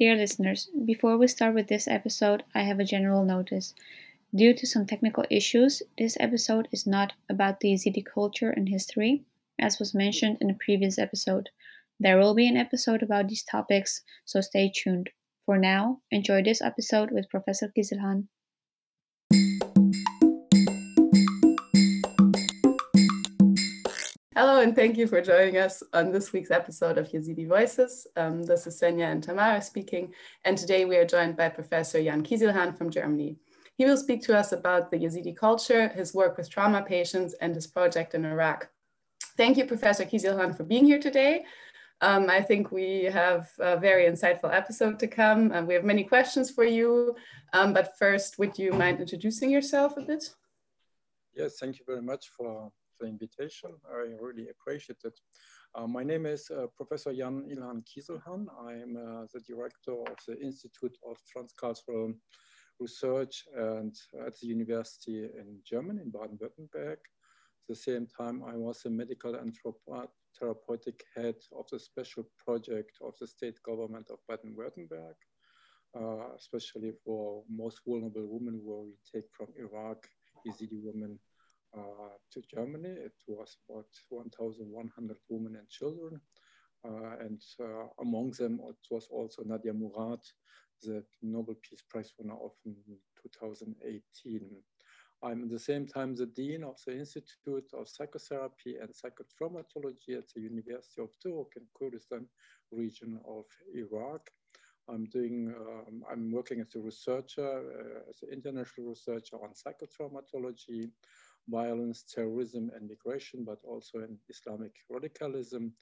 Dear listeners, before we start with this episode, I have a general notice. Due to some technical issues, this episode is not about the Yazidi culture and history, as was mentioned in a previous episode. There will be an episode about these topics, so stay tuned. For now, enjoy this episode with Professor Kizilhan. Hello, and thank you for joining us on this week's episode of Yazidi Voices. Um, this is Svenja and Tamara speaking, and today we are joined by Professor Jan Kizilhan from Germany. He will speak to us about the Yazidi culture, his work with trauma patients, and his project in Iraq. Thank you, Professor Kizilhan, for being here today. Um, I think we have a very insightful episode to come, and we have many questions for you. Um, but first, would you mind introducing yourself a bit? Yes, thank you very much for the invitation. I really appreciate it. Uh, my name is uh, Professor Jan Ilhan Kizilhan. I'm uh, the director of the Institute of Transcultural Research and at the University in Germany, in Baden-Württemberg. At the same time, I was a medical and therapeutic head of the special project of the state government of Baden-Württemberg, uh, especially for most vulnerable women where we take from Iraq, Yazidi women uh, to Germany. It was about 1,100 women and children. Uh, and uh, among them, it was also Nadia Murad, the Nobel Peace Prize winner of 2018. I'm at the same time the Dean of the Institute of Psychotherapy and Psychotraumatology at the University of Duhok in Kurdistan region of Iraq. I'm doing, um, I'm working as a researcher, uh, as an international researcher on psychotraumatology, violence, terrorism, and migration, but also in Islamic radicalism,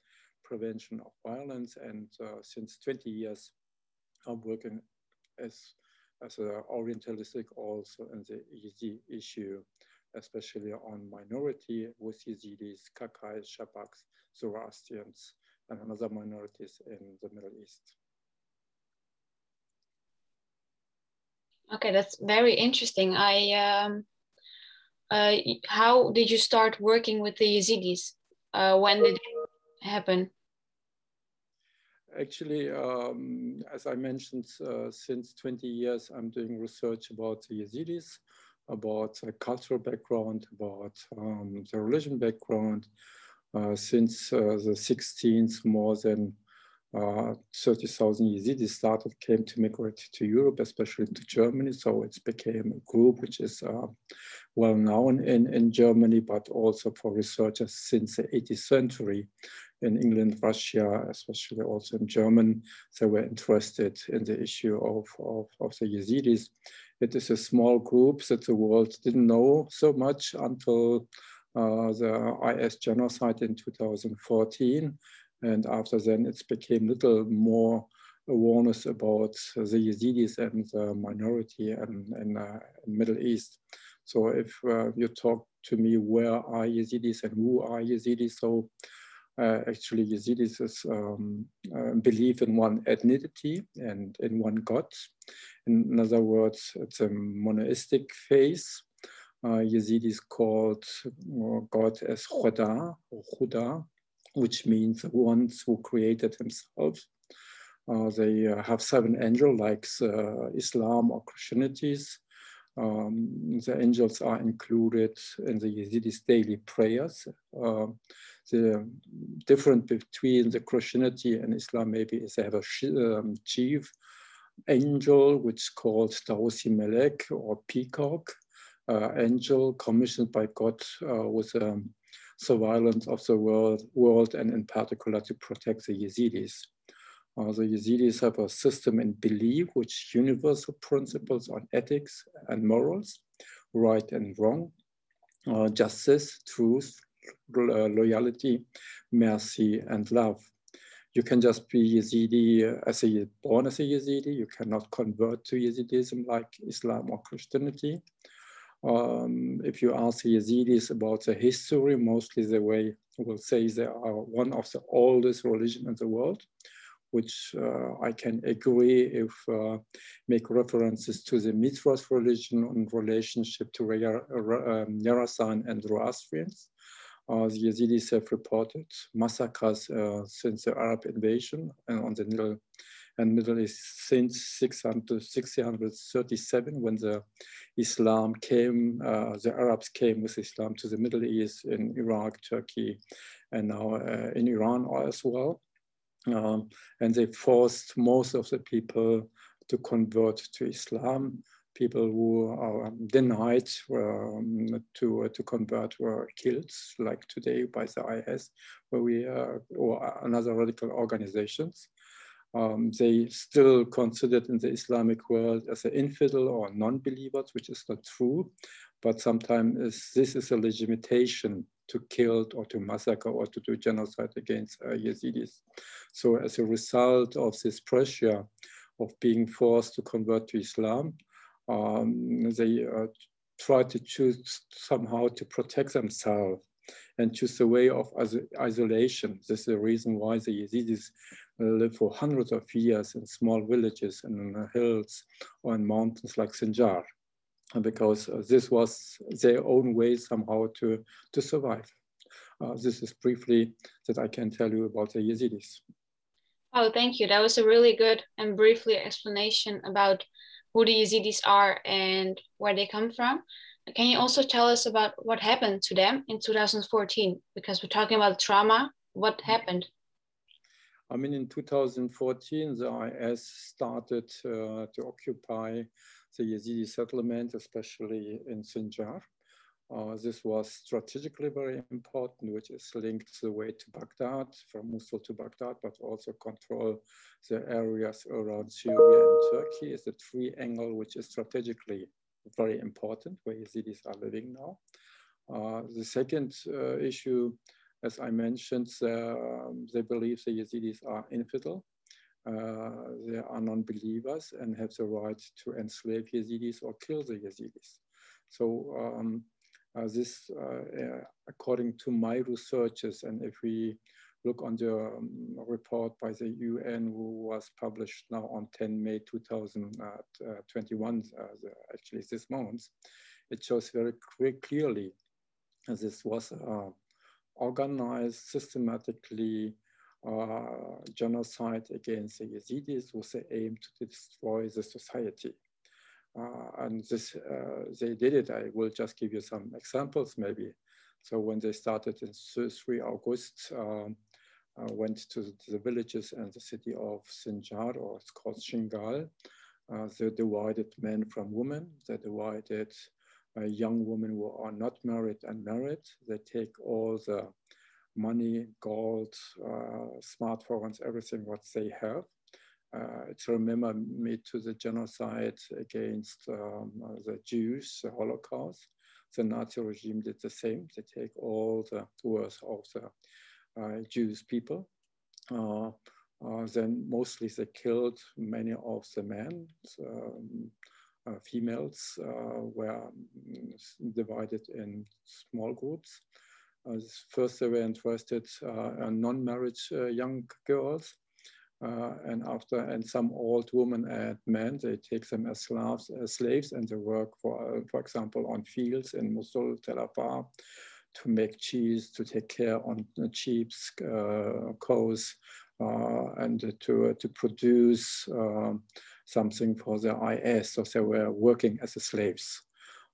prevention of violence. And uh, since 20 years, I'm working as, as an Orientalistic also in the Yazidi issue, especially on minority with Yazidis, Kakais, Shabaks, Zoroastrians, and other minorities in the Middle East. Okay, that's very interesting. I um, uh, how did you start working with the Yazidis? Uh, when did it happen? Actually, um, as I mentioned, uh, since 20 years, I'm doing research about the Yazidis, about the cultural background, about um, the religion background. Uh, since uh, the 16th, more than uh, 30,000 Yazidis started, came to migrate to Europe, especially to Germany. So it became a group which is uh, well known in, in Germany, but also for researchers since the 18th century in England, Russia, especially also in German, they were interested in the issue of, of, of the Yazidis. It is a small group that the world didn't know so much until uh, the IS genocide in 2014 and after then, it became little more awareness about the Yazidis and the minority in, in, uh, Middle East. So if uh, you talk to me, where are Yazidis and who are Yazidis? So uh, actually Yazidis is um, uh, believe in one ethnicity and in one God. In other words, it's a monoistic faith. Uh, Yazidis called uh, God as Khuda or Khuda, which means the ones who created himself. Uh, they uh, have seven angels like uh, Islam or Christianities. Um, the angels are included in the Yazidis' daily prayers. Uh, the difference between the Christianity and Islam maybe is they have a um, chief angel, which is called Tawsi Melek or Peacock, uh, angel commissioned by God uh, with um, surveillance of the world, world and in particular to protect the Yazidis. Uh, the Yazidis have a system in belief which universal principles on ethics and morals, right and wrong, uh, justice, truth, uh, loyalty, mercy, and love. You can just be Yazidi as a born as a Yazidi. You cannot convert to Yazidism like Islam or Christianity. Um, if you ask Yazidis about the history, mostly the way will say they are one of the oldest religion in the world, which uh, I can agree if uh, make references to the Mithras religion in relationship to um, Yarasan and Zoroastrians. Uh, the Yazidis have reported massacres uh, since the Arab invasion and on the Nile and Middle East since 600, 637 when the Islam came, uh, the Arabs came with Islam to the Middle East in Iraq, Turkey, and now uh, in Iran as well. Um, and they forced most of the people to convert to Islam. People who are denied um, to, uh, to convert were killed, like today by the IS, where we, uh, or another radical organizations. Um, they still considered in the Islamic world as an infidel or non-believers, which is not true. But sometimes this is a legitimation to kill or to massacre or to do genocide against uh, Yazidis. So as a result of this pressure of being forced to convert to Islam, um, they uh, try to choose somehow to protect themselves and choose a way of isolation. This is the reason why the Yazidis live for hundreds of years in small villages and in the hills or in mountains like Sinjar, because uh, this was their own way somehow to, to survive. Uh, this is briefly that I can tell you about the Yazidis. Oh, thank you. That was a really good and briefly explanation about who the Yazidis are and where they come from. Can you also tell us about what happened to them in 2014? Because we're talking about trauma. What happened? I mean, in 2014, the IS started uh, to occupy the Yazidi settlement, especially in Sinjar. Uh, this was strategically very important, which is linked the way to Baghdad, from Mosul to Baghdad, but also control the areas around Syria and Turkey is a triangle which is strategically very important, where Yazidis are living now. Uh, the second uh, issue as I mentioned, uh, they believe the Yazidis are infidel. Uh, they are non-believers and have the right to enslave Yazidis or kill the Yazidis. So um, uh, this, uh, according to my researches, and if we look on the um, report by the UN, who was published now on 10 May 2021, uh, the, actually this month, it shows very clearly this was organized systematically uh, genocide against the Yazidis with the aim to destroy the society. Uh, and this, uh, they did it. I will just give you some examples maybe. So when they started in 3 August, um, uh, went to the villages and the city of Sinjar, or it's called Shingal. Uh, they divided men from women. They divided young women who are not married and married. They take all the money, gold, uh, smartphones, everything what they have. Uh, to remember me to the genocide against um, the Jews, the Holocaust. The Nazi regime did the same. They take all the worth of the uh, Jewish people. Uh, uh, then mostly they killed many of the men. Um, uh, females uh, were mm, divided in small groups. Uh, first, they were interested in non-marriage young girls, uh, and after and some old women and men they take them as slaves as slaves and they work for uh, for example on fields in Mosul Tel Afar to make cheese to take care on the sheep uh, cows and to to produce um, something for the IS, so they were working as slaves.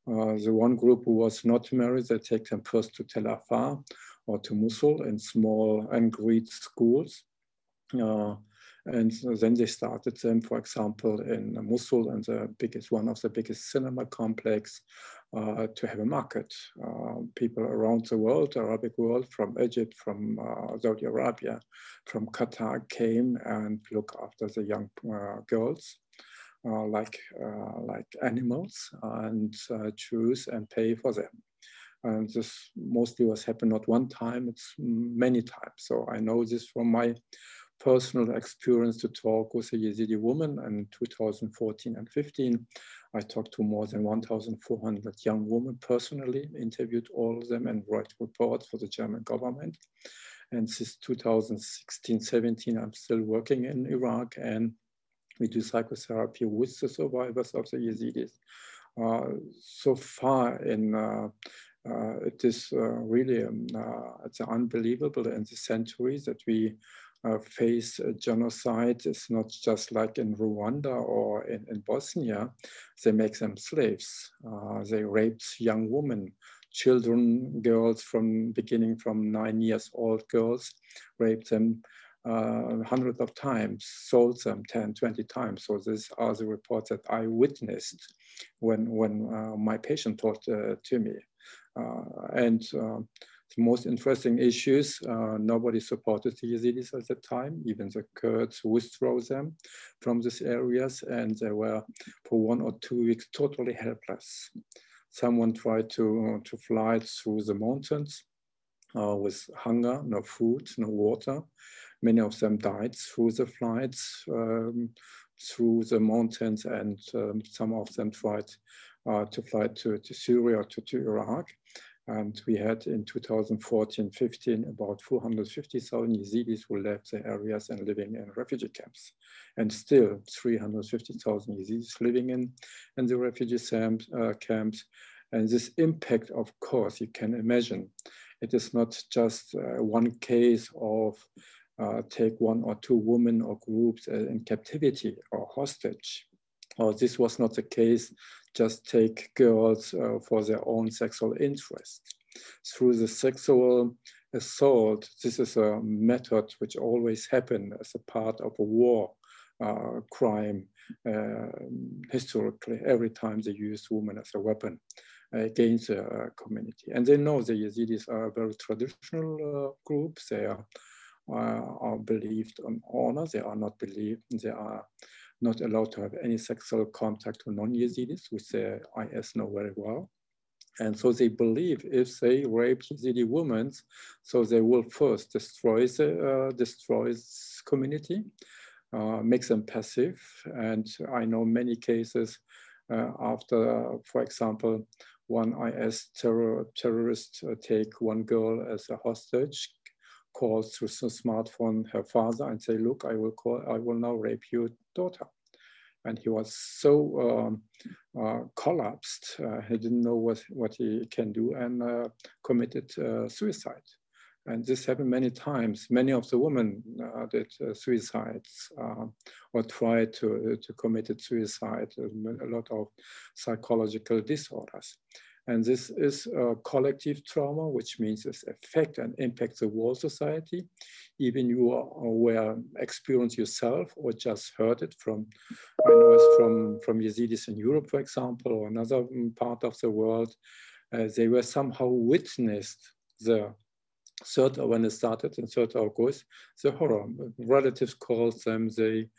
Uh, the one group who was not married, they take them first to Tel Afar or to Mosul in small and great schools. Uh, and then they started them, for example, in Mosul and the biggest, one of the biggest cinema complex uh, to have a market. Uh, people around the world, Arabic world, from Egypt, from uh, Saudi Arabia, from Qatar came and look after the young uh, girls. Uh, like like animals and choose and pay for them. And this mostly was happened not one time, it's many times. So I know this from my personal experience to talk with a Yazidi woman in 2014 and 15. I talked to more than 1,400 young women personally, interviewed all of them and wrote reports for the German government. And since 2016, 17, I'm still working in Iraq and we do psychotherapy with the survivors of the Yazidis. Uh, so far in uh, uh, it is uh, really um, uh, it's unbelievable in the centuries that we face genocide. It's not just like in Rwanda or in, in Bosnia. They make them slaves. Uh, they raped young women, children, girls from beginning from nine years old girls, raped them uh, hundreds of times, sold them 10, 20 times. So these are the reports that I witnessed when, when uh, my patient talked uh, to me. Uh, and uh, the most interesting issues, uh, nobody supported the Yazidis at the time, even the Kurds withdrew them from these areas and they were for one or two weeks totally helpless. Someone tried to, to fly through the mountains uh, with hunger, no food, no water. Many of them died through the flights, um, through the mountains, and um, some of them tried uh, to fly to, to Syria or to, to Iraq. And we had in 2014-15 about 450,000 Yazidis who left the areas and living in refugee camps. And still 350,000 Yazidis living in, in the refugee camps, uh, camps. And this impact, of course, you can imagine. It is not just uh, one case of uh, take one or two women or groups uh, in captivity or hostage. Or this was not the case just take girls uh, for their own sexual interest. Through the sexual assault, this is a method which always happened as a part of a war uh, crime uh, historically, every time they used women as a weapon against the uh, community. And they know the Yazidis are a very traditional uh, group. They are, uh, are believed on honor. They are not believed, they are not allowed to have any sexual contact with non-Yazidis, which the IS know very well. And so they believe if they rape Yazidi women, so they will first destroy the uh, destroy this community, uh, make them passive. And I know many cases uh, after, for example, one IS terror, terrorist uh, take one girl as a hostage, calls through the smartphone her father and say, look, I will call, I will now rape your daughter. And he was so um, uh, collapsed, uh, he didn't know what, what he can do and uh, committed uh, suicide. And this happened many times. Many of the women uh, did uh, suicides or tried to, to commit suicide, a lot of psychological disorders. And this is a collective trauma, which means it affects and impacts the whole society. Even you aware, experience yourself or just heard it from, I know it's from, from Yazidis in Europe, for example, or another mm, part of the world. Uh, they were somehow witnessed the third, when it started in 3rd August, the horror. Relatives called them, they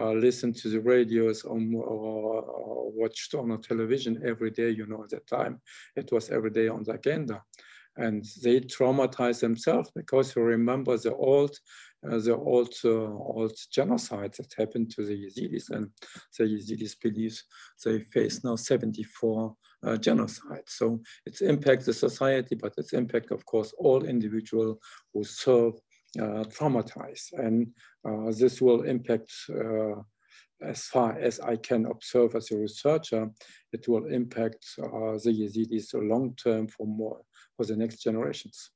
uh, listened to the radios or, or, or, watched on a television every day, you know, at that time, it was every day on the agenda. And they traumatized themselves because you remember the old, uh, the old, uh, old genocide that happened to the Yazidis, and the Yazidis believe they face now 74 uh, genocides. So it's impact the society, but it's impact, of course, all individual who serve traumatized. And uh, this will impact, uh, as far as I can observe as a researcher, it will impact the Yazidis long term for more for the next generations.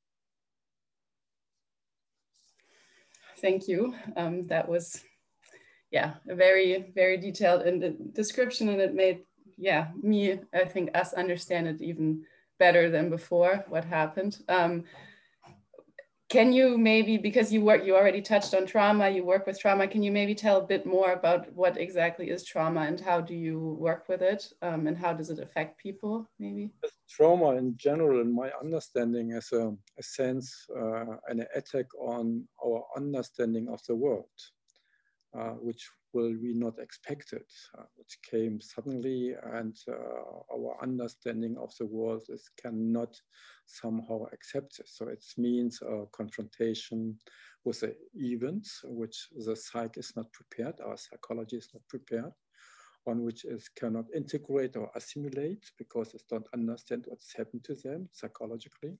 Thank you. Um, that was, yeah, a very, very detailed in the description and it made, yeah, me, I think us understand it even better than before what happened. Um, can you maybe because you work you already touched on trauma you work with trauma can you maybe tell a bit more about what exactly is trauma and how do you work with it? Um, and how does it affect people maybe? Trauma in general in my understanding is a, a sense uh, an attack on our understanding of the world uh, which will we not expected, uh, which came suddenly, and uh, our understanding of the world is cannot somehow accept this. So it means a confrontation with the events, which the psyche is not prepared, our psychology is not prepared, on which it cannot integrate or assimilate because it don't understand what's happened to them psychologically.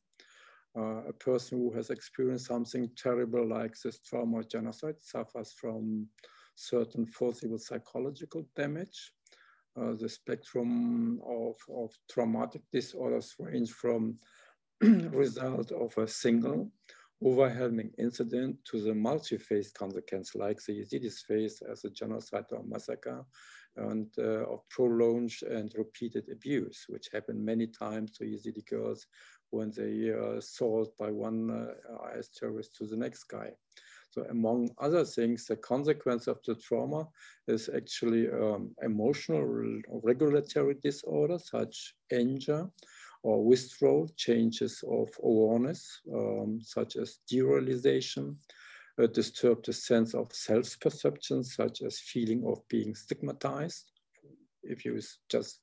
Uh, a person who has experienced something terrible like this trauma genocide suffers from certain foreseeable psychological damage. Uh, the spectrum of, of traumatic disorders range from result of a single overwhelming incident to the multi-phase consequence like the Yazidis face as a genocide or massacre and uh, of prolonged and repeated abuse, which happened many times to Yazidi girls when they uh, sold by one uh, IS terrorist to the next guy. So among other things, the consequence of the trauma is actually um, emotional regulatory disorders such as anger or withdrawal, changes of awareness, um, such as derealization, a disturbed sense of self-perception, such as feeling of being stigmatized. If you just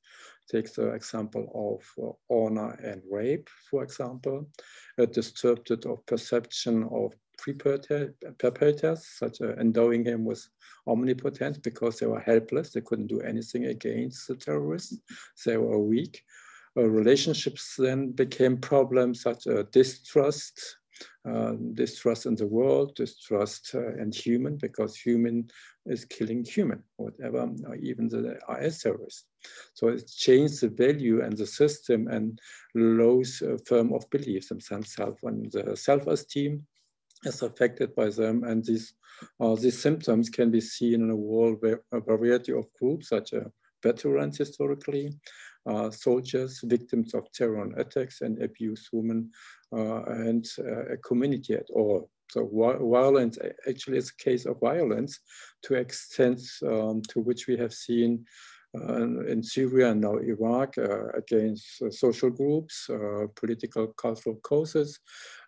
take the example of uh, honor and rape, for example, a disturbed of perception of perpetrators, such as endowing him with omnipotence because they were helpless. They couldn't do anything against the terrorists. They were weak. Uh, relationships then became problems such as distrust, uh, distrust in the world, distrust uh, in human, because human is killing human, whatever, even the IS terrorists. So it changed the value and the system and lows uh, firm of beliefs themselves. When the self-esteem is affected by them, and these uh, these symptoms can be seen in a world where a variety of groups, such as veterans historically, uh, soldiers, victims of terror and attacks and abuse women, uh, and uh, a community at all. So violence actually is a case of violence to extent um, to which we have seen uh, in Syria and now Iraq uh, against uh, social groups, political cultural causes.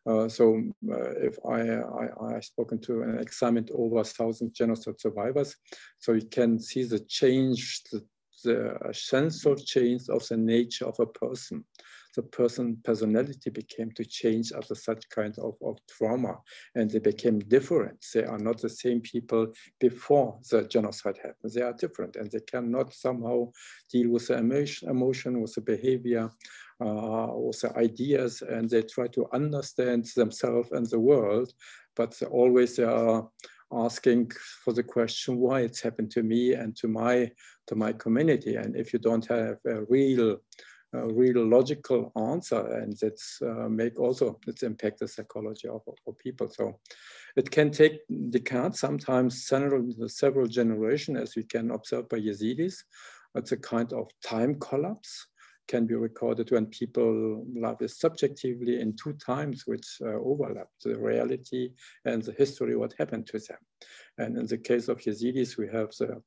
Uh, so uh, if I, I, I spoken to and examined over a thousand genocide survivors, so you can see the change, the, the sense of change of the nature of a person the person personality became to change after such kind of, of trauma and they became different. They are not the same people before the genocide happened. They are different and they cannot somehow deal with the emotion, emotion with the behavior, uh, the ideas and they try to understand themselves and the world, but always they are asking for the question why it's happened to me and to my to my community. And if you don't have a real a real logical answer and that's uh, make also it's impact the psychology of, of people. So it can take decades sometimes several several generations as we can observe by yazidis. It's a kind of time collapse can be recorded when people love live subjectively in two times which uh, overlap the reality and the history what happened to them. And in the case of yazidis we have the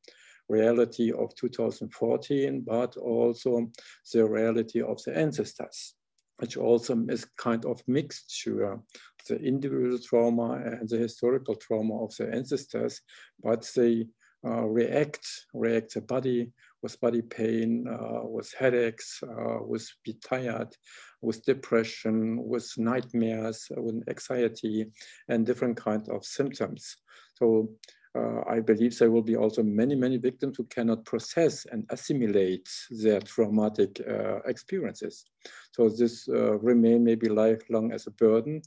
reality of 2014, but also the reality of the ancestors, which also is kind of mixture, the individual trauma and the historical trauma of the ancestors, but they uh, react, react the body with body pain, uh, with headaches, uh, with be tired, with depression, with nightmares, with anxiety, and different kinds of symptoms. So uh, I believe there will be also many, many victims who cannot process and assimilate their traumatic uh, experiences. So this uh, remain maybe lifelong as a burden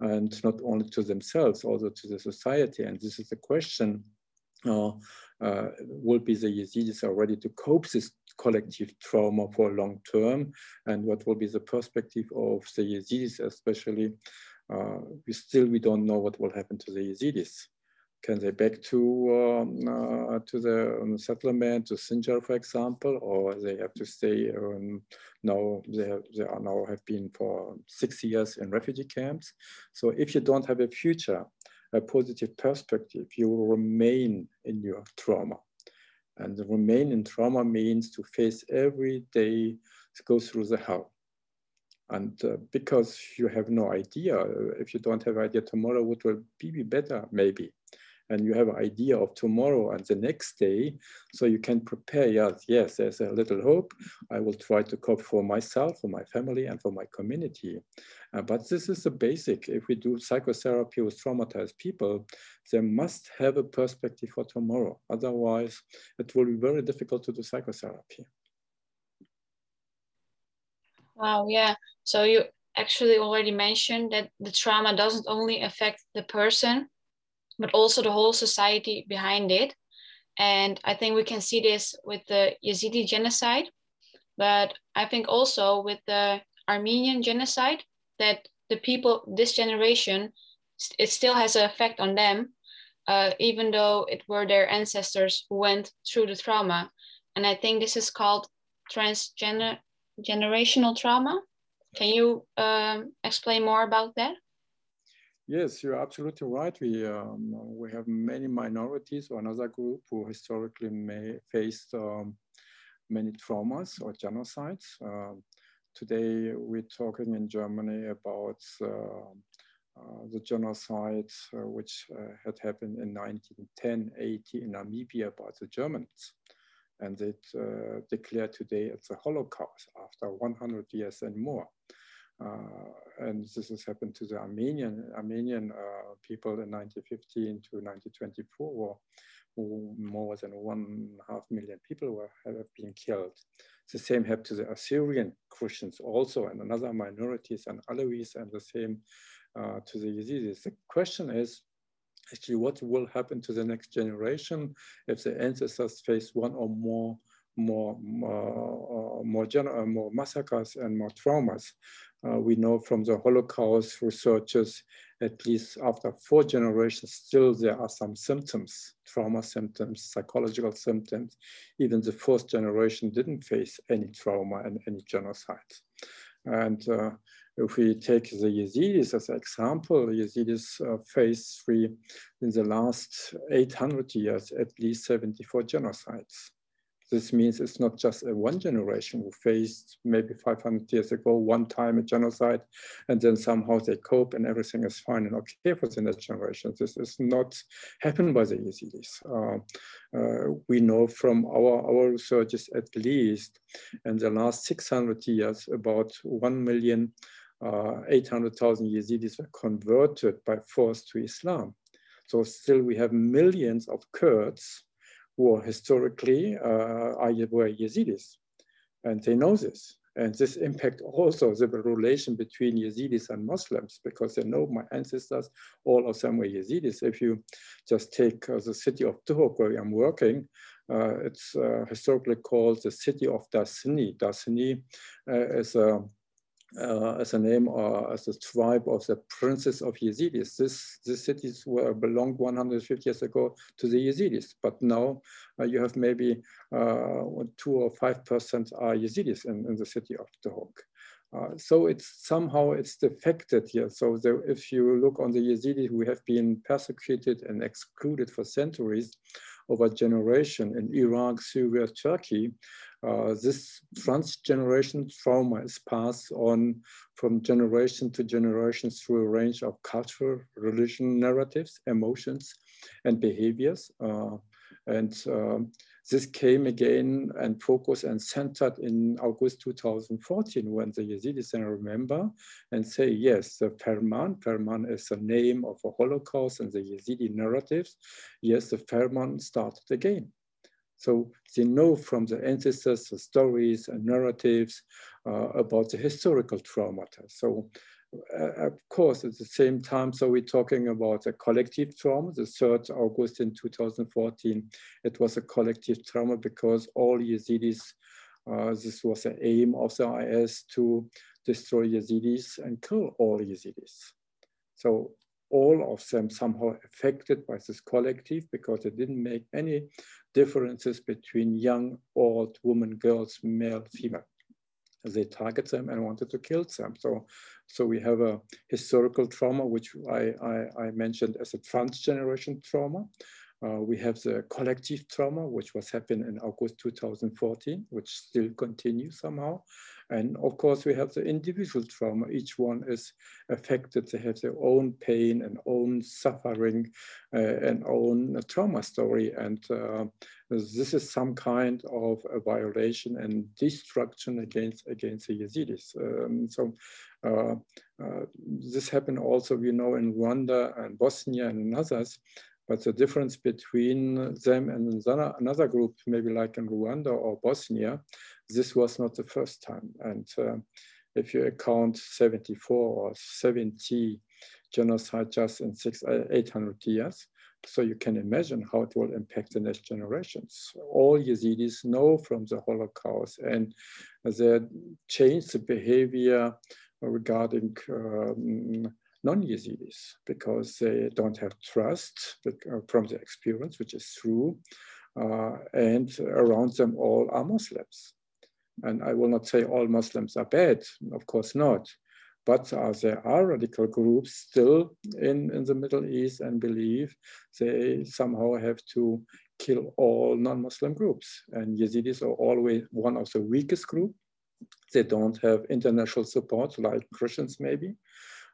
and not only to themselves, also to the society. And this is the question, uh, will be the Yazidis are ready to cope this collective trauma for long term? And what will be the perspective of the Yazidis, especially uh, we still we don't know what will happen to the Yazidis can they back to um, uh, to the um, settlement to Sinjar, for example, or they have to stay um, now they, have, they are now have been for six years in refugee camps. So if you don't have a future, a positive perspective, you will remain in your trauma. And remain in trauma means to face every day, go through the hell. And uh, because you have no idea, if you don't have idea tomorrow, what will be better, maybe and you have an idea of tomorrow and the next day, so you can prepare, yes, yes, there's a little hope. I will try to cope for myself, for my family, and for my community. Uh, but this is the basic. If we do psychotherapy with traumatized people, they must have a perspective for tomorrow. Otherwise, it will be very difficult to do psychotherapy. Wow, yeah. So you actually already mentioned that the trauma doesn't only affect the person, but also the whole society behind it. And I think we can see this with the Yazidi genocide, but I think also with the Armenian genocide that the people, this generation, it still has an effect on them, uh, even though it were their ancestors who went through the trauma. And I think this is called transgenerational trauma. Can you um, explain more about that? Yes, you're absolutely right. We um, we have many minorities or another group who historically may faced um, many traumas or genocides. Uh, today, we're talking in Germany about uh, uh, the genocide uh, which uh, had happened in 1910, 80 in Namibia by the Germans. And it uh, declared today it's a Holocaust after 100 years and more. Uh, and this has happened to the Armenian Armenian uh, people in 1915 to 1924, war, more than one and a half million people were, have been killed. The same happened to the Assyrian Christians also, and another minorities and Alawis, and the same uh, to the Yazidis. The question is, actually, what will happen to the next generation if the ancestors face one or more more more, uh, more, uh, more massacres and more traumas. Uh, we know from the Holocaust researchers, at least after four generations, still there are some symptoms, trauma symptoms, psychological symptoms. Even the fourth generation didn't face any trauma and any genocide. And uh, if we take the Yazidis as an example, Yazidis uh, faced three, in the last 800 years, at least 74 genocides. This means it's not just a one generation who faced maybe 500 years ago, one time a genocide, and then somehow they cope and everything is fine and okay for the next generation. This is not happened by the Yazidis. Uh, uh, we know from our, our researches at least in the last 600 years, about 1 million uh, 800,000 Yazidis were converted by force to Islam. So still we have millions of Kurds who are historically uh, were Yazidis, and they know this. And this impact also the relation between Yazidis and Muslims because they know my ancestors, all of them were Yazidis. If you just take uh, the city of Duhok where I'm working, uh, it's uh, historically called the city of Dasni. Dasni uh, is a uh, as a name or as a tribe of the princes of Yazidis. This, these cities were belonged 150 years ago to the Yazidis, but now uh, you have maybe uh, two or five percent are Yazidis in, in the city of Duhok. Uh, so it's somehow it's defected here. So the, if you look on the Yazidis who have been persecuted and excluded for centuries, over generation in Iraq, Syria, Turkey, uh, this transgeneration trauma is passed on from generation to generation through a range of cultural, religion narratives, emotions, and behaviors. Uh, and um, this came again and focused and centered in August 2014 when the Yazidis then remember and say, yes, the Ferman, Ferman is the name of a Holocaust and the Yazidi narratives. Yes, the Ferman started again. So they know from the ancestors the stories and narratives uh, about the historical traumata. So uh, of course, at the same time, so we're talking about a collective trauma, the 3rd August in 2014, it was a collective trauma because all Yazidis, uh, this was the aim of the IS to destroy Yazidis and kill all Yazidis. So all of them somehow affected by this collective because it didn't make any differences between young, old, women, girls, male, female. They target them and wanted to kill them. So, so we have a historical trauma, which I, I, I mentioned as a transgeneration trauma. Uh, we have the collective trauma, which was happening in August 2014, which still continues somehow. And of course, we have the individual trauma. Each one is affected. They have their own pain and own suffering uh, and own trauma story. And uh, this is some kind of a violation and destruction against, against the Yazidis. Um, so uh, uh this happened also, we know, in Rwanda and Bosnia and others. But the difference between them and another group, maybe like in Rwanda or Bosnia, this was not the first time. And uh, if you account 74 or 70 genocide just in six, uh, 800 years, so you can imagine how it will impact the next generations. All Yazidis know from the Holocaust and they change the behavior regarding um, non-Yazidis because they don't have trust uh, from the experience, which is true, uh, and around them all are Muslims. And I will not say all Muslims are bad, of course not, but uh, there are radical groups still in, in the Middle East and believe they somehow have to kill all non-Muslim groups. And Yazidis are always one of the weakest groups. They don't have international support like Christians maybe.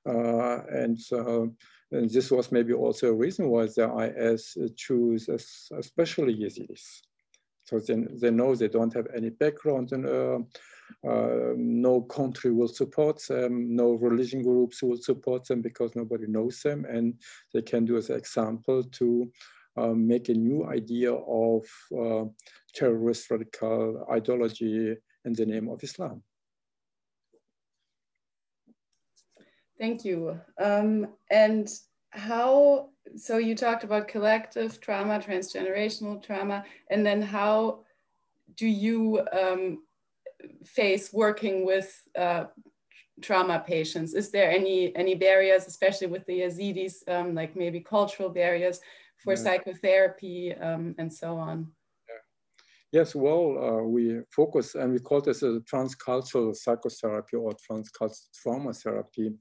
Uh, and, uh, and, this was maybe also a reason why the IS choose especially Yazidis. So they, they know they don't have any background and uh, uh, no country will support them, no religion groups will support them because nobody knows them and they can do as an example to um, make a new idea of uh, terrorist radical ideology in the name of Islam. Thank you. Um, and how, so you talked about collective trauma, transgenerational trauma, and then how do you um, face working with uh, trauma patients? Is there any, any barriers, especially with the Yazidis, um, like maybe cultural barriers for yeah. psychotherapy um, and so on? Yes, well, uh, we focus and we call this a transcultural psychotherapy or transcultural trauma therapy,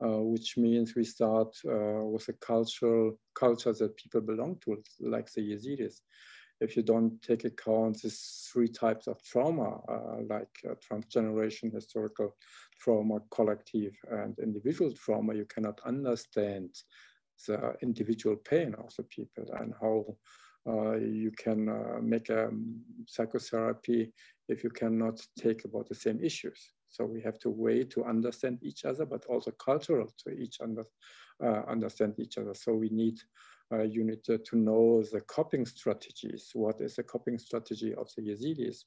which means we start uh, with a cultural culture that people belong to, like the Yazidis. If you don't take account these three types of trauma, uh, like uh, transgeneration, historical trauma, collective, and individual trauma, you cannot understand the individual pain of the people and how uh, you can uh, make a um, psychotherapy if you cannot take about the same issues. So we have to wait to understand each other, but also cultural to each under, uh, understand each other. So we need uh, you need to, to, know the coping strategies. What is the coping strategy of the Yazidis?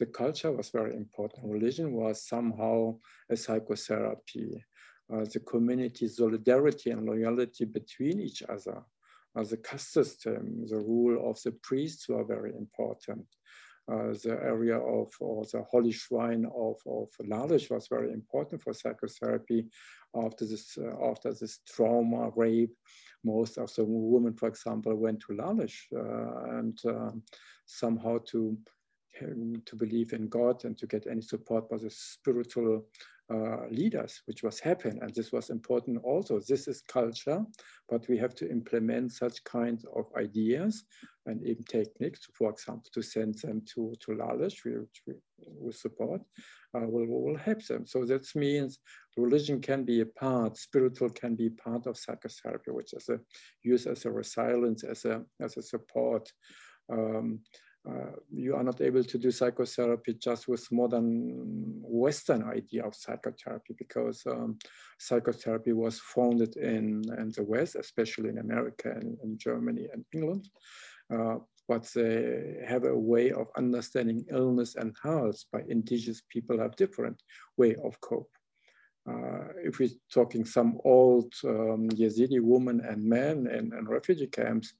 The culture was very important. Religion was somehow a psychotherapy. Uh, the community solidarity and loyalty between each other uh, the caste system, the rule of the priests were very important. Uh, the area of or the holy shrine of, of Lalish was very important for psychotherapy. After this uh, after this trauma rape most of the women for example went to Lalish uh, and um, somehow to to believe in God and to get any support by the spiritual uh, leaders, which was happen, And this was important also. This is culture, but we have to implement such kinds of ideas and even techniques, for example, to send them to, to Lalish, which we will support, uh, will, will help them. So that means religion can be a part, spiritual can be part of psychotherapy, which is a, used as a resilience, as a, as a support. Um, uh, you are not able to do psychotherapy just with modern Western idea of psychotherapy because um, psychotherapy was founded in, in the West, especially in America and in Germany and England. Uh, but they have a way of understanding illness and health by indigenous people have different way of cope. Uh, if we're talking some old um, Yazidi women and men in, in refugee camps,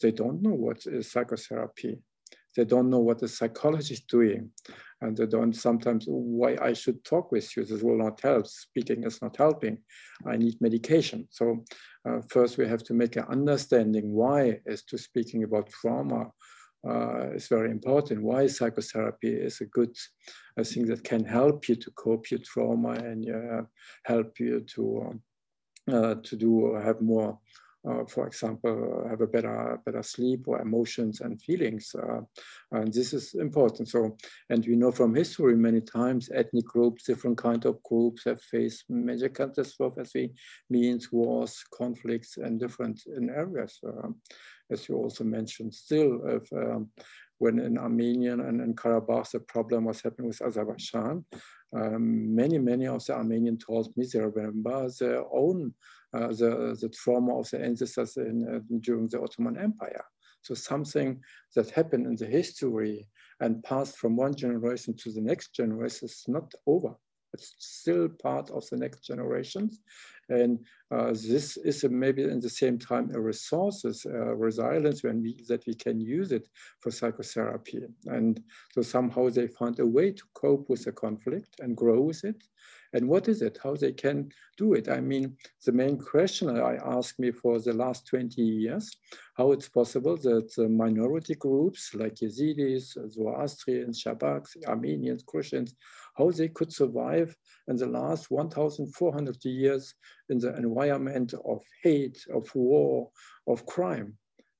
they don't know what is psychotherapy they don't know what the psychology is doing. And they don't sometimes, why I should talk with you, this will not help. Speaking is not helping. I need medication. So uh, first we have to make an understanding why as to speaking about trauma uh, is very important. Why psychotherapy is a good a thing that can help you to cope your trauma and uh, help you to uh, to do have more uh, for example, have a better better sleep or emotions and feelings. Uh, and this is important. So, and we know from history many times ethnic groups, different kind of groups have faced major catastrophes, as means wars, conflicts, and different in areas. Uh, as you also mentioned, still, if, um, when in Armenian and in Karabakh, the problem was happening with Azerbaijan, um, many, many of the Armenian told me they remember their own uh, the, the trauma of the ancestors in, uh, during the Ottoman Empire. So something that happened in the history and passed from one generation to the next generation is not over. It's still part of the next generations. And uh, this is a, maybe in the same time a resources, uh, resilience when we, that we can use it for psychotherapy. And so somehow they found a way to cope with the conflict and grow with it and what is it, how they can do it. I mean, the main question I asked me for the last 20 years, how it's possible that minority groups like Yazidis, Zoroastrians, Shabaks, Armenians, Christians, how they could survive in the last 1,400 years in the environment of hate, of war, of crime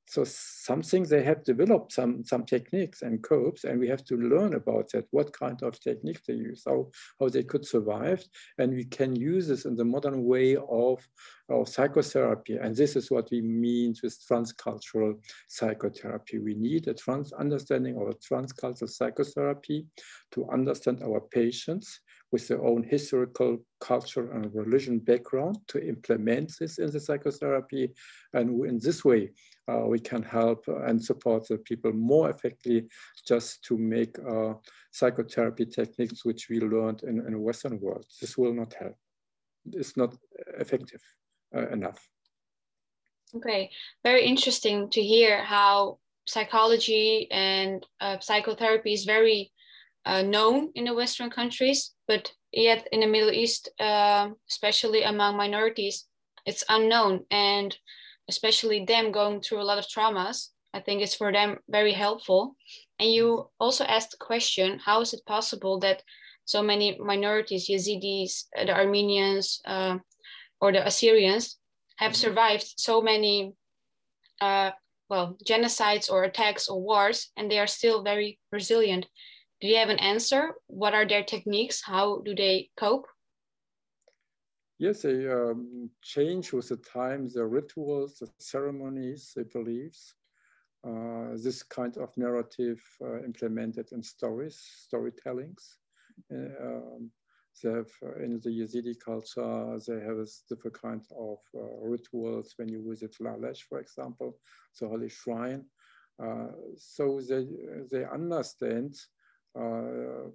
so something they have developed some some techniques and copes and we have to learn about that what kind of techniques they use how how they could survive. And we can use this in the modern way of of psychotherapy. And this is what we mean with transcultural psychotherapy. We need a trans understanding of a transcultural psychotherapy to understand our patients with their own historical, cultural, and religion background to implement this in the psychotherapy. And in this way, uh, we can help and support the people more effectively just to make uh, psychotherapy techniques which we learned in, in Western world. This will not help. It's not effective uh, enough. Okay, very interesting to hear how psychology and uh, psychotherapy is very uh, known in the Western countries, but yet in the Middle East, uh, especially among minorities, it's unknown. And especially them going through a lot of traumas, I think it's for them very helpful. And you also asked the question how is it possible that so many minorities, Yazidis, uh, the Armenians, uh, or the Assyrians, have mm-hmm. survived so many uh, well genocides or attacks or wars and they are still very resilient do you have an answer? What are their techniques? How do they cope? Yes, they um, change with the time, the rituals, the ceremonies, the beliefs. Uh, this kind of narrative uh, implemented in stories, storytellings. Uh, um, they have uh, in the Yazidi culture, they have a different kind of uh, rituals when you visit Lalesh, for example, the holy shrine. So they, they understand uh,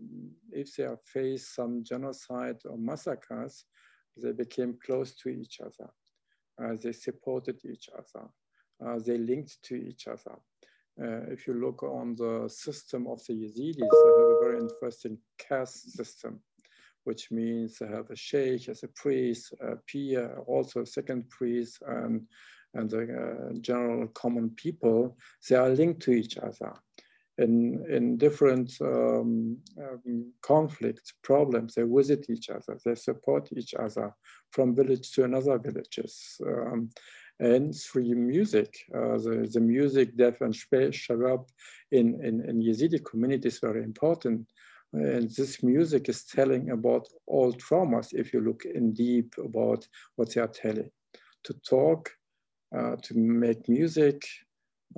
if they faced some genocide or massacres, they became close to each other. Uh, they supported each other. Uh, they linked to each other. Uh, if you look on the system of the Yazidis, they have a very interesting caste system, which means they have a sheikh as a priest, a pir, also a second priest, and, and the uh, general common people. They are linked to each other in, in different um, um, conflicts, problems, they visit each other, they support each other from village to another villages. Um, and through music, uh, the, the music, Def and Shabab in, in, in Yazidi community is very important. And this music is telling about all traumas, if you look in deep about what they are telling. To talk, uh, to make music,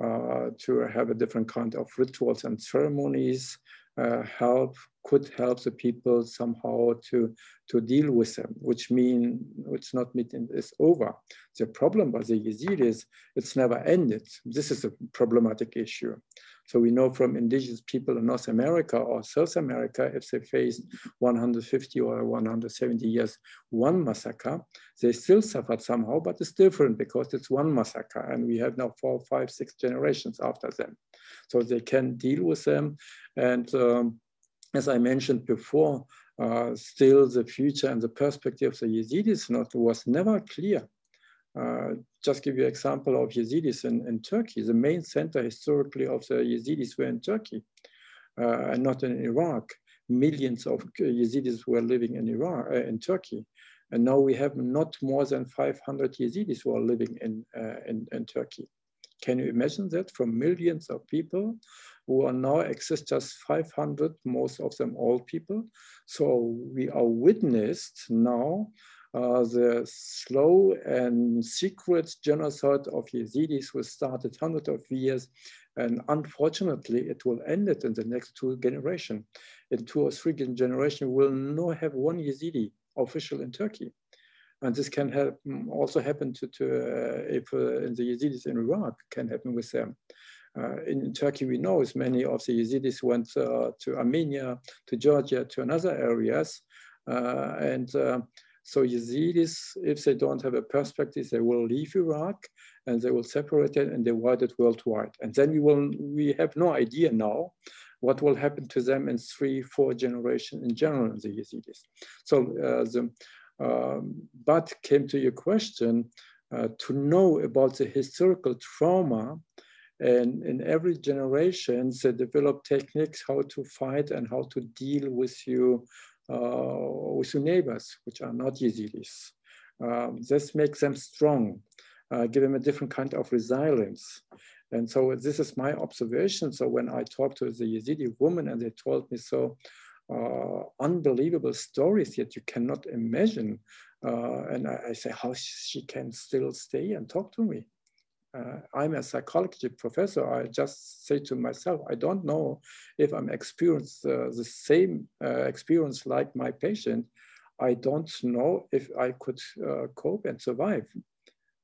Uh, to have a different kind of rituals and ceremonies uh, help could help the people somehow to to deal with them, which mean it's not meeting is over. The problem by the Yazidis, is it's never ended. This is a problematic issue. So we know from indigenous people in North America or South America, if they faced 150 or 170 years, one massacre, they still suffered somehow, but it's different because it's one massacre and we have now four, five, six generations after them. So they can deal with them. And um, as I mentioned before, uh, still the future and the perspective of the Yazidis not, was never clear. Uh, just give you an example of Yazidis in, in Turkey. The main center historically of the Yazidis were in Turkey uh, and not in Iraq. Millions of Yazidis were living in Iraq, uh, in Turkey. And now we have not more than 500 Yazidis who are living in, uh, in, in Turkey. Can you imagine that from millions of people who are now exist just 500, most of them old people. So we are witnessed now uh, the slow and secret genocide of Yazidis was started hundreds of years, and unfortunately, it will end it in the next two generations. In two or three generations, we'll not have one Yazidi official in Turkey. And this can mm, also happen to, to uh, if uh, in the Yazidis in Iraq can happen with them. Uh, in Turkey, we know as many of the Yazidis went uh, to Armenia, to Georgia, to another areas, uh, and So Yazidis, if they don't have a perspective, they will leave Iraq and they will separate it and divide it worldwide. And then we will we have no idea now what will happen to them in three, four generations in general, the Yazidis. So uh, the, um, but came to your question, uh, to know about the historical trauma and in every generation they develop techniques how to fight and how to deal with you uh, with your neighbors which are not yazidis um, this makes them strong uh, give them a different kind of resilience. And so this is my observation. So when i talked to the yazidi woman and they told me so unbelievable stories that you cannot imagine uh, and I, I, say how she can still stay and talk to me uh, I'm a psychology professor, I just say to myself, I don't know if I'm experiencing uh, the same uh, experience like my patient. I don't know if I could uh, cope and survive.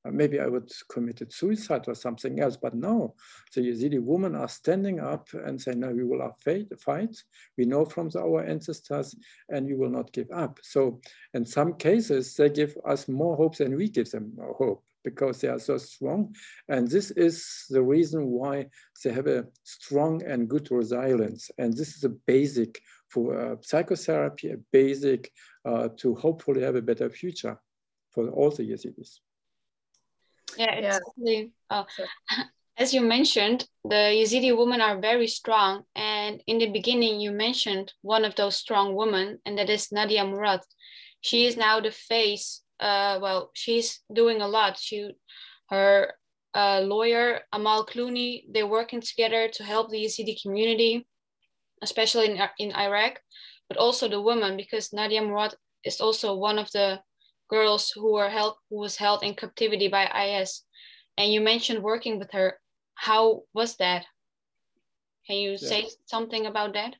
Uh, maybe I would committed suicide or something else, but no, the Yazidi women are standing up and saying, no, we will fight, we know from the, our ancestors, and we will not give up. So in some cases, they give us more hope than we give them hope because they are so strong. And this is the reason why they have a strong and good resilience. And this is a basic for uh, psychotherapy, a basic uh, to hopefully have a better future for all the Yazidis. Yeah, exactly. Uh, as you mentioned, the Yazidi women are very strong. And in the beginning, you mentioned one of those strong women, and that is Nadia Murad. She is now the face uh, well, she's doing a lot. She, her uh, lawyer Amal Clooney, they're working together to help the Yazidi community, especially in in Iraq, but also the women, because Nadia Murad is also one of the girls who were held who was held in captivity by IS. And you mentioned working with her. How was that? Can you yeah. say something about that?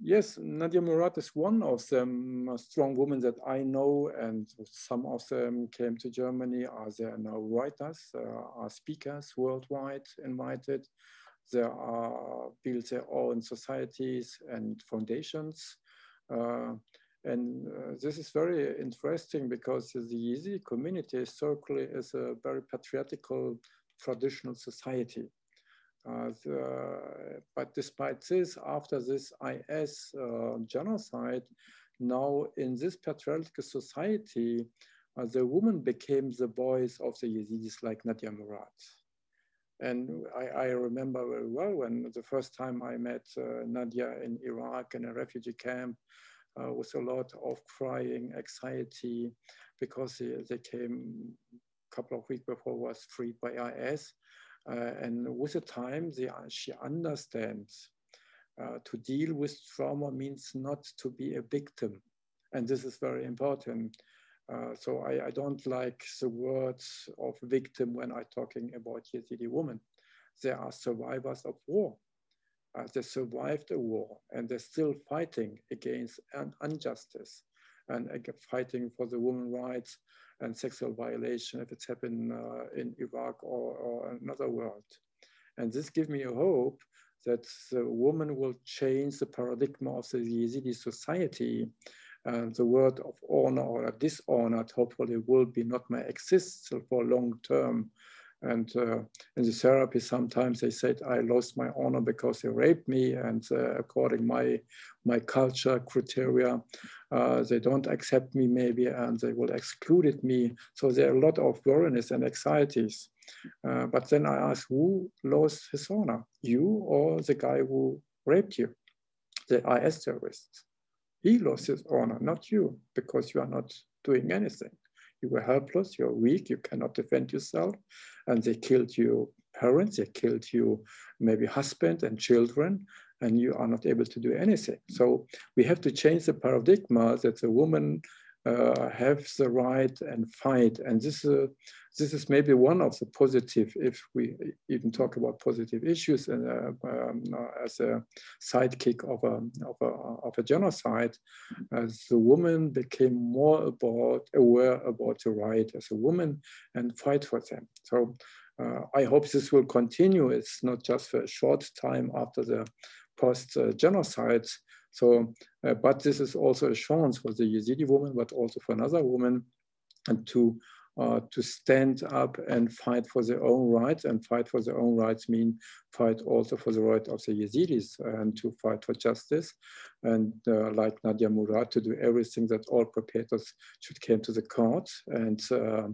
Yes, Nadia Murad is one of them strong women that I know, and some of them came to Germany. Are there now writers, uh, are speakers worldwide invited. There are built their own societies and foundations. Uh, and uh, this is very interesting because the Yazidi community historically is a very patriarchal traditional society. Uh, the, but despite this, after this IS uh, genocide, now in this patriarchal society, uh, the woman became the voice of the Yazidis like Nadia Murad. And I, I, remember very well when the first time I met uh, Nadia in Iraq in a refugee camp uh, with a lot of crying, anxiety, because they, they came a couple of weeks before was freed by IS. Uh, and with the time, they, she understands uh, to deal with trauma means not to be a victim. And this is very important. Uh, so I, I, don't like the words of victim when I'm talking about Yazidi women. They are survivors of war. Uh, they survived the war and they're still fighting against an injustice and uh, fighting for the women's rights and sexual violation if it's happened uh, in Iraq or, or another world. And this gives me a hope that the woman will change the paradigm of the Yazidi society and the word of honor or dishonored hopefully will be not may exist for long term and uh, in the therapy, sometimes they said, I lost my honor because they raped me. And uh, according my my culture criteria, uh, they don't accept me maybe, and they will exclude me. So there are a lot of worries and anxieties. Uh, but then I ask, who lost his honor? You or the guy who raped you, the IS terrorist? He lost his honor, not you, because you are not doing anything. You were helpless, you're weak, you cannot defend yourself. And they killed your parents, they killed you maybe husband and children, and you are not able to do anything. So we have to change the paradigm that the woman uh, have the right and fight. And this, uh, this is maybe one of the positive, if we even talk about positive issues and, uh, um, uh, as a sidekick of a, of a, of a genocide, as the woman became more about, aware about the right as a woman and fight for them. So uh, I hope this will continue. It's not just for a short time after the post-genocide, So, uh, but this is also a chance for the Yazidi woman, but also for another woman, and to uh, to stand up and fight for their own rights. And fight for their own rights mean fight also for the right of the Yazidis and to fight for justice. And uh, like Nadia Murad, to do everything that all perpetrators should come to the court. And, uh,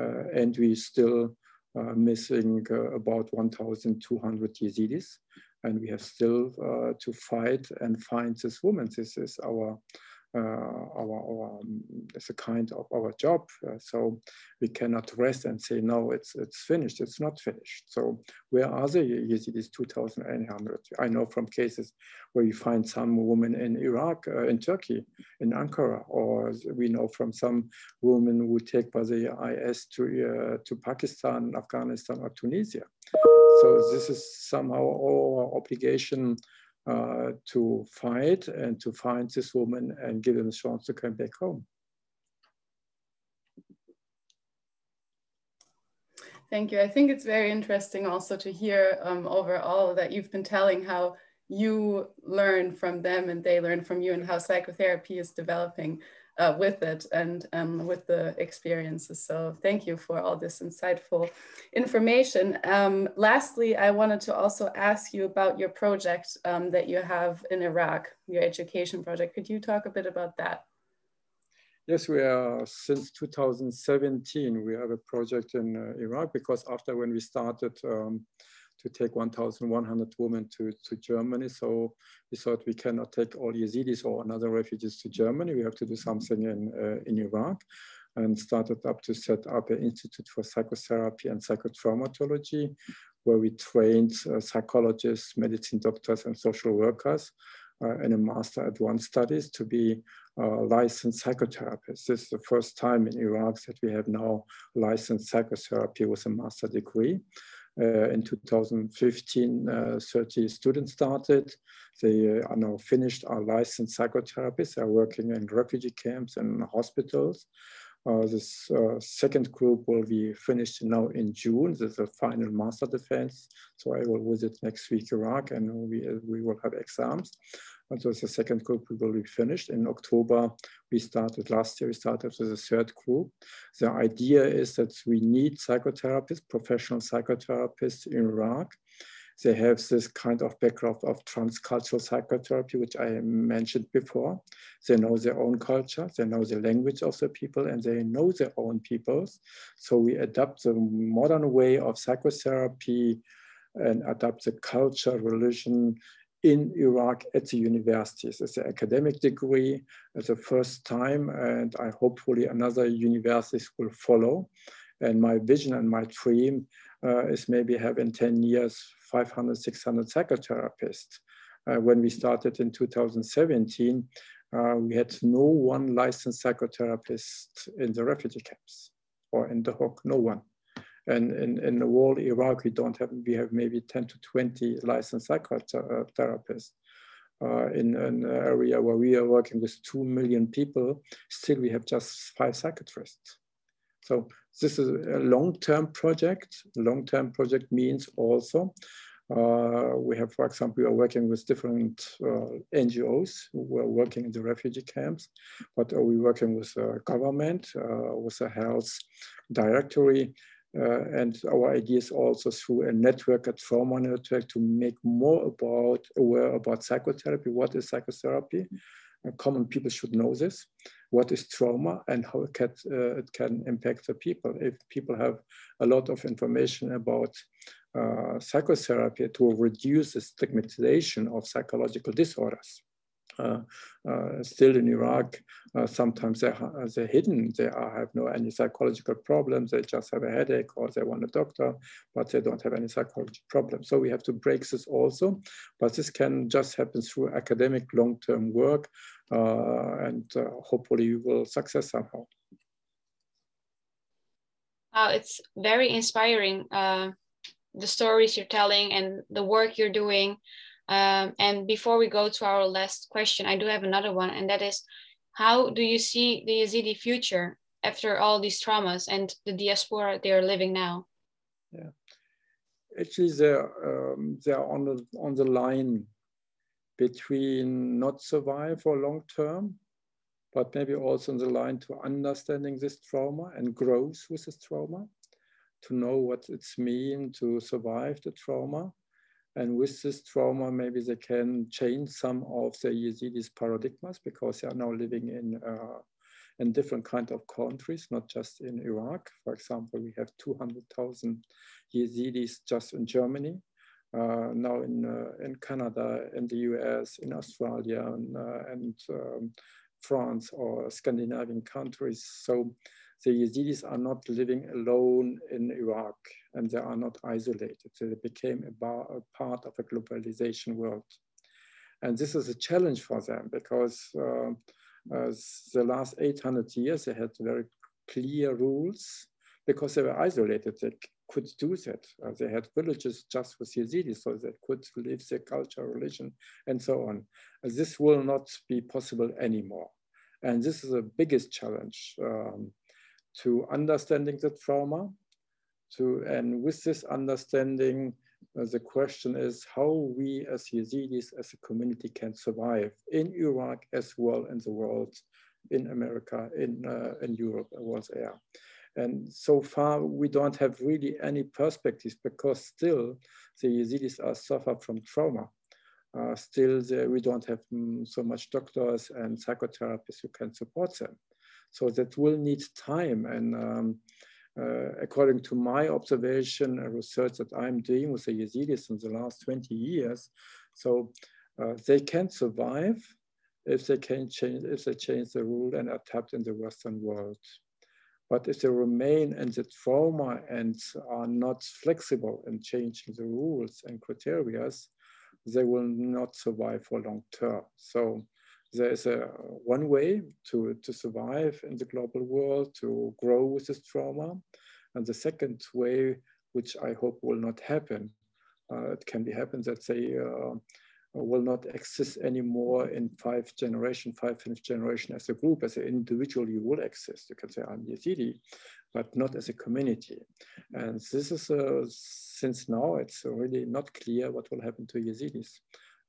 uh and we still uh, missing uh, about 1,200 Yazidis. And we have still to fight and find this woman. This is our uh, our, our um, it's a kind of our job. Uh, so we cannot rest and say, no, it's, it's finished. It's not finished. So where are the Yazidis 2,800? I know from cases where you find some women in Iraq, uh, in Turkey, in Ankara, or we know from some women who take by the IS to, uh, to Pakistan, Afghanistan, or Tunisia. So this is somehow our obligation uh, to fight and to find this woman and give them a chance to come back home. Thank you. I think it's very interesting also to hear um, overall that you've been telling how you learn from them and they learn from you and how psychotherapy is developing uh, with it and um, with the experiences. So thank you for all this insightful information. Um, lastly, I wanted to also ask you about your project um, that you have in Iraq, your education project. Could you talk a bit about that? Yes, we are since 2017. We have a project in uh, Iraq because after when we started um, to take 1,100 women to, to Germany. So we thought we cannot take all Yazidis or another refugees to Germany. We have to do something in, uh, in Iraq and started up to set up an institute for psychotherapy and psychotraumatology, where we trained uh, psychologists, medicine doctors, and social workers uh, in a master advanced studies to be uh, licensed psychotherapists. This is the first time in Iraq that we have now licensed psychotherapy with a master degree. Uh, in 2015, uh, 30 students started. They uh, are now finished, are licensed psychotherapists, are working in refugee camps and hospitals. Uh, this uh, second group will be finished now in June. This is the final master defense. So I will visit next week Iraq and we, we will have exams. So the second group will be finished. In October, we started, last year we started with the third group. The idea is that we need psychotherapists, professional psychotherapists in Iraq. They have this kind of background of transcultural psychotherapy, which I mentioned before. They know their own culture, they know the language of the people, and they know their own peoples. So we adapt the modern way of psychotherapy and adapt the culture, religion, in Iraq at the universities. It's an academic degree it's the first time, and I hopefully another universities will follow. And my vision and my dream uh, is maybe have in 10 years 500, 600 psychotherapists. Uh, when we started in 2017, uh, we had no one licensed psychotherapist in the refugee camps or in Duhok, no one. And in, in the whole Iraq, we don't have, we have maybe 10 to 20 licensed psychotherapists. Uh, in an area where we are working with 2 million people, still we have just five psychiatrists. So this is a long-term project. Long-term project means also uh, we have, for example, we are working with different uh, NGOs who are working in the refugee camps, but are we working with the government, uh, with the health directory, uh, and our idea is also through a network, a trauma network, to make more about aware about psychotherapy. What is psychotherapy? Uh, common people should know this. What is trauma and how it can, uh, it can impact the people. If people have a lot of information about uh, psychotherapy to reduce the stigmatization of psychological disorders. Uh, uh, still in Iraq, uh, sometimes they're, they're hidden. They are, have no any psychological problems. They just have a headache or they want a doctor, but they don't have any psychological problems. So we have to break this also. But this can just happen through academic long-term work, and hopefully we will success somehow. Wow, it's very inspiring. Uh, the stories you're telling and the work you're doing. Um, and before we go to our last question, I do have another one, and that is how do you see the Yazidi future after all these traumas and the diaspora they are living now? Yeah, actually, they're, um, they're on, the, on the line between not survive for long term, but maybe also on the line to understanding this trauma and growth with this trauma, to know what it's mean to survive the trauma. And with this trauma, maybe they can change some of the Yazidis paradigms because they are now living in uh, in different kind of countries, not just in Iraq. For example, we have 200,000 Yazidis just in Germany, uh, now in, uh, in Canada, in the US, in Australia, and, uh, and um, France or Scandinavian countries. So the Yazidis are not living alone in Iraq and they are not isolated. So they became a, a part of a globalization world. And this is a challenge for them because uh, the last 800 years, they had very clear rules because they were isolated. They could do that. Uh, they had villages just with Yazidis, so they could live their culture, religion, and so on. Uh, this will not be possible anymore. And this is the biggest challenge um, to understanding the trauma. To, and with this understanding, uh, the question is how we as Yazidis, as a community can survive in Iraq as well in the world, in America, in, uh, in Europe, was there. And so far, we don't have really any perspectives because still the Yazidis are suffer from trauma. Uh, still, the, we don't have mm, so much doctors and psychotherapists who can support them. So that will need time. And um, uh, according to my observation and research that I'm doing with the Yazidis in the last 20 years, so uh, they can survive if they can change, if they change the rule and adapt in the Western world. But if they remain in the trauma and are not flexible in changing the rules and criteria, they will not survive for long term. So there is a one way to, to survive in the global world, to grow with this trauma. And the second way, which I hope will not happen, uh, it can be happen that they uh, will not exist anymore in five generation, five, fifth generation as a group. As an individual, you will exist. You can say, I'm Yazidi, but not as a community. And this is, uh, since now, it's really not clear what will happen to Yazidis.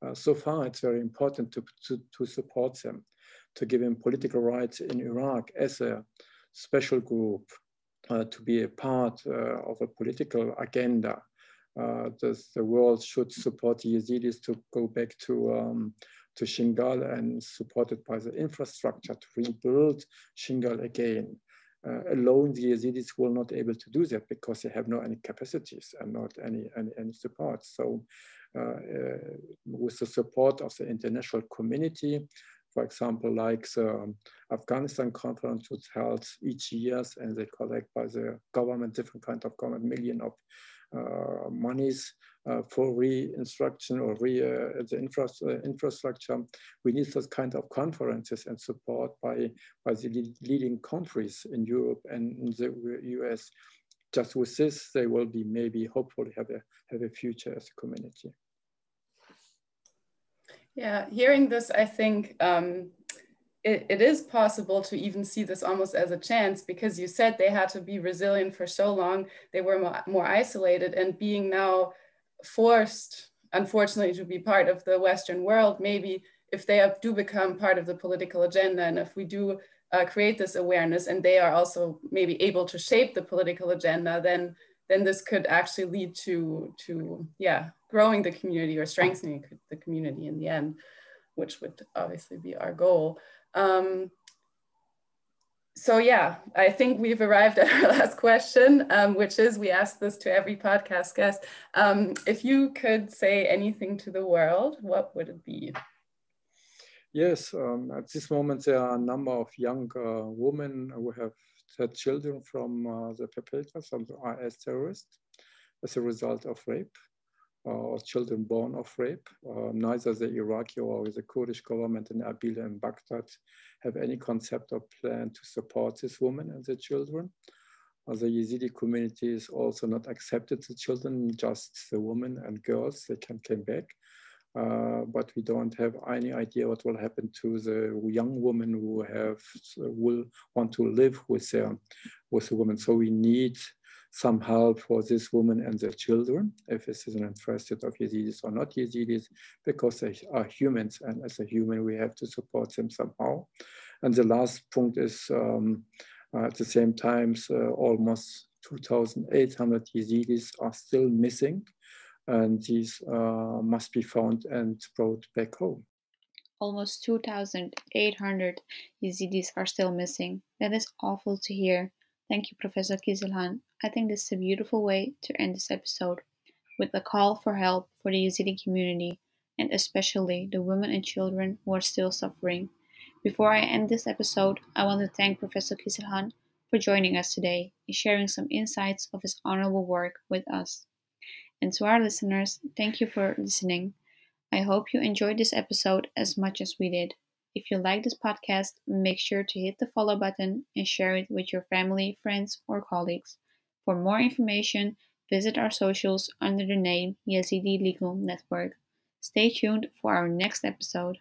Uh, so far, it's very important to, to, to support them, to give them political rights in Iraq as a special group, uh, to be a part uh, of a political agenda uh, the, the world should support the Yazidis to go back to um, to Shingal and supported by the infrastructure to rebuild Shingal again. Uh, alone, the Yazidis will not able to do that because they have no any capacities and not any any, any support. So, with the support of the international community, for example, like the Afghanistan conference was held each year and they collect by the government, different kind of government, million of uh, monies uh, for re-instruction or re uh, the infra infrastructure. We need those kind of conferences and support by, by the leading countries in Europe and in the US. Just with this, they will be maybe hopefully have a, have a future as a community. Yeah, hearing this, I think um, it, it is possible to even see this almost as a chance because you said they had to be resilient for so long, they were more, more isolated, and being now forced, unfortunately, to be part of the Western world, maybe if they have, do become part of the political agenda and if we do uh, create this awareness and they are also maybe able to shape the political agenda, then then this could actually lead to to yeah growing the community or strengthening the community in the end, which would obviously be our goal. Um, so yeah, I think we've arrived at our last question, um, which is we ask this to every podcast guest. Um, if you could say anything to the world, what would it be? Yes, um, at this moment there are a number of young uh, women who have had children from uh, the perpetrators the IS terrorists as a result of rape or children born of rape. Uh, neither the Iraqi or the Kurdish government in Erbil and Baghdad have any concept or plan to support these women and their children. Uh, the Yazidi community is also not accepted the children, just the women and girls, they can come back. Uh, but we don't have any idea what will happen to the young women who have will want to live with their with the women. So we need some help for this woman and their children, if this is an interested of Yazidis or not Yazidis, because they are humans, and as a human, we have to support them somehow. And the last point is um, uh, at the same time, uh, almost 2,800 Yazidis are still missing, and these uh, must be found and brought back home. Almost 2,800 Yazidis are still missing. That is awful to hear. Thank you, Professor Kizilhan. I think this is a beautiful way to end this episode with a call for help for the Yazidi community and especially the women and children who are still suffering. Before I end this episode, I want to thank Professor Kizilhan for joining us today and sharing some insights of his honorable work with us. And to our listeners, thank you for listening. I hope you enjoyed this episode as much as we did. If you like this podcast, make sure to hit the follow button and share it with your family, friends, or colleagues. For more information, visit our socials under the name Yazidi Legal Network. Stay tuned for our next episode.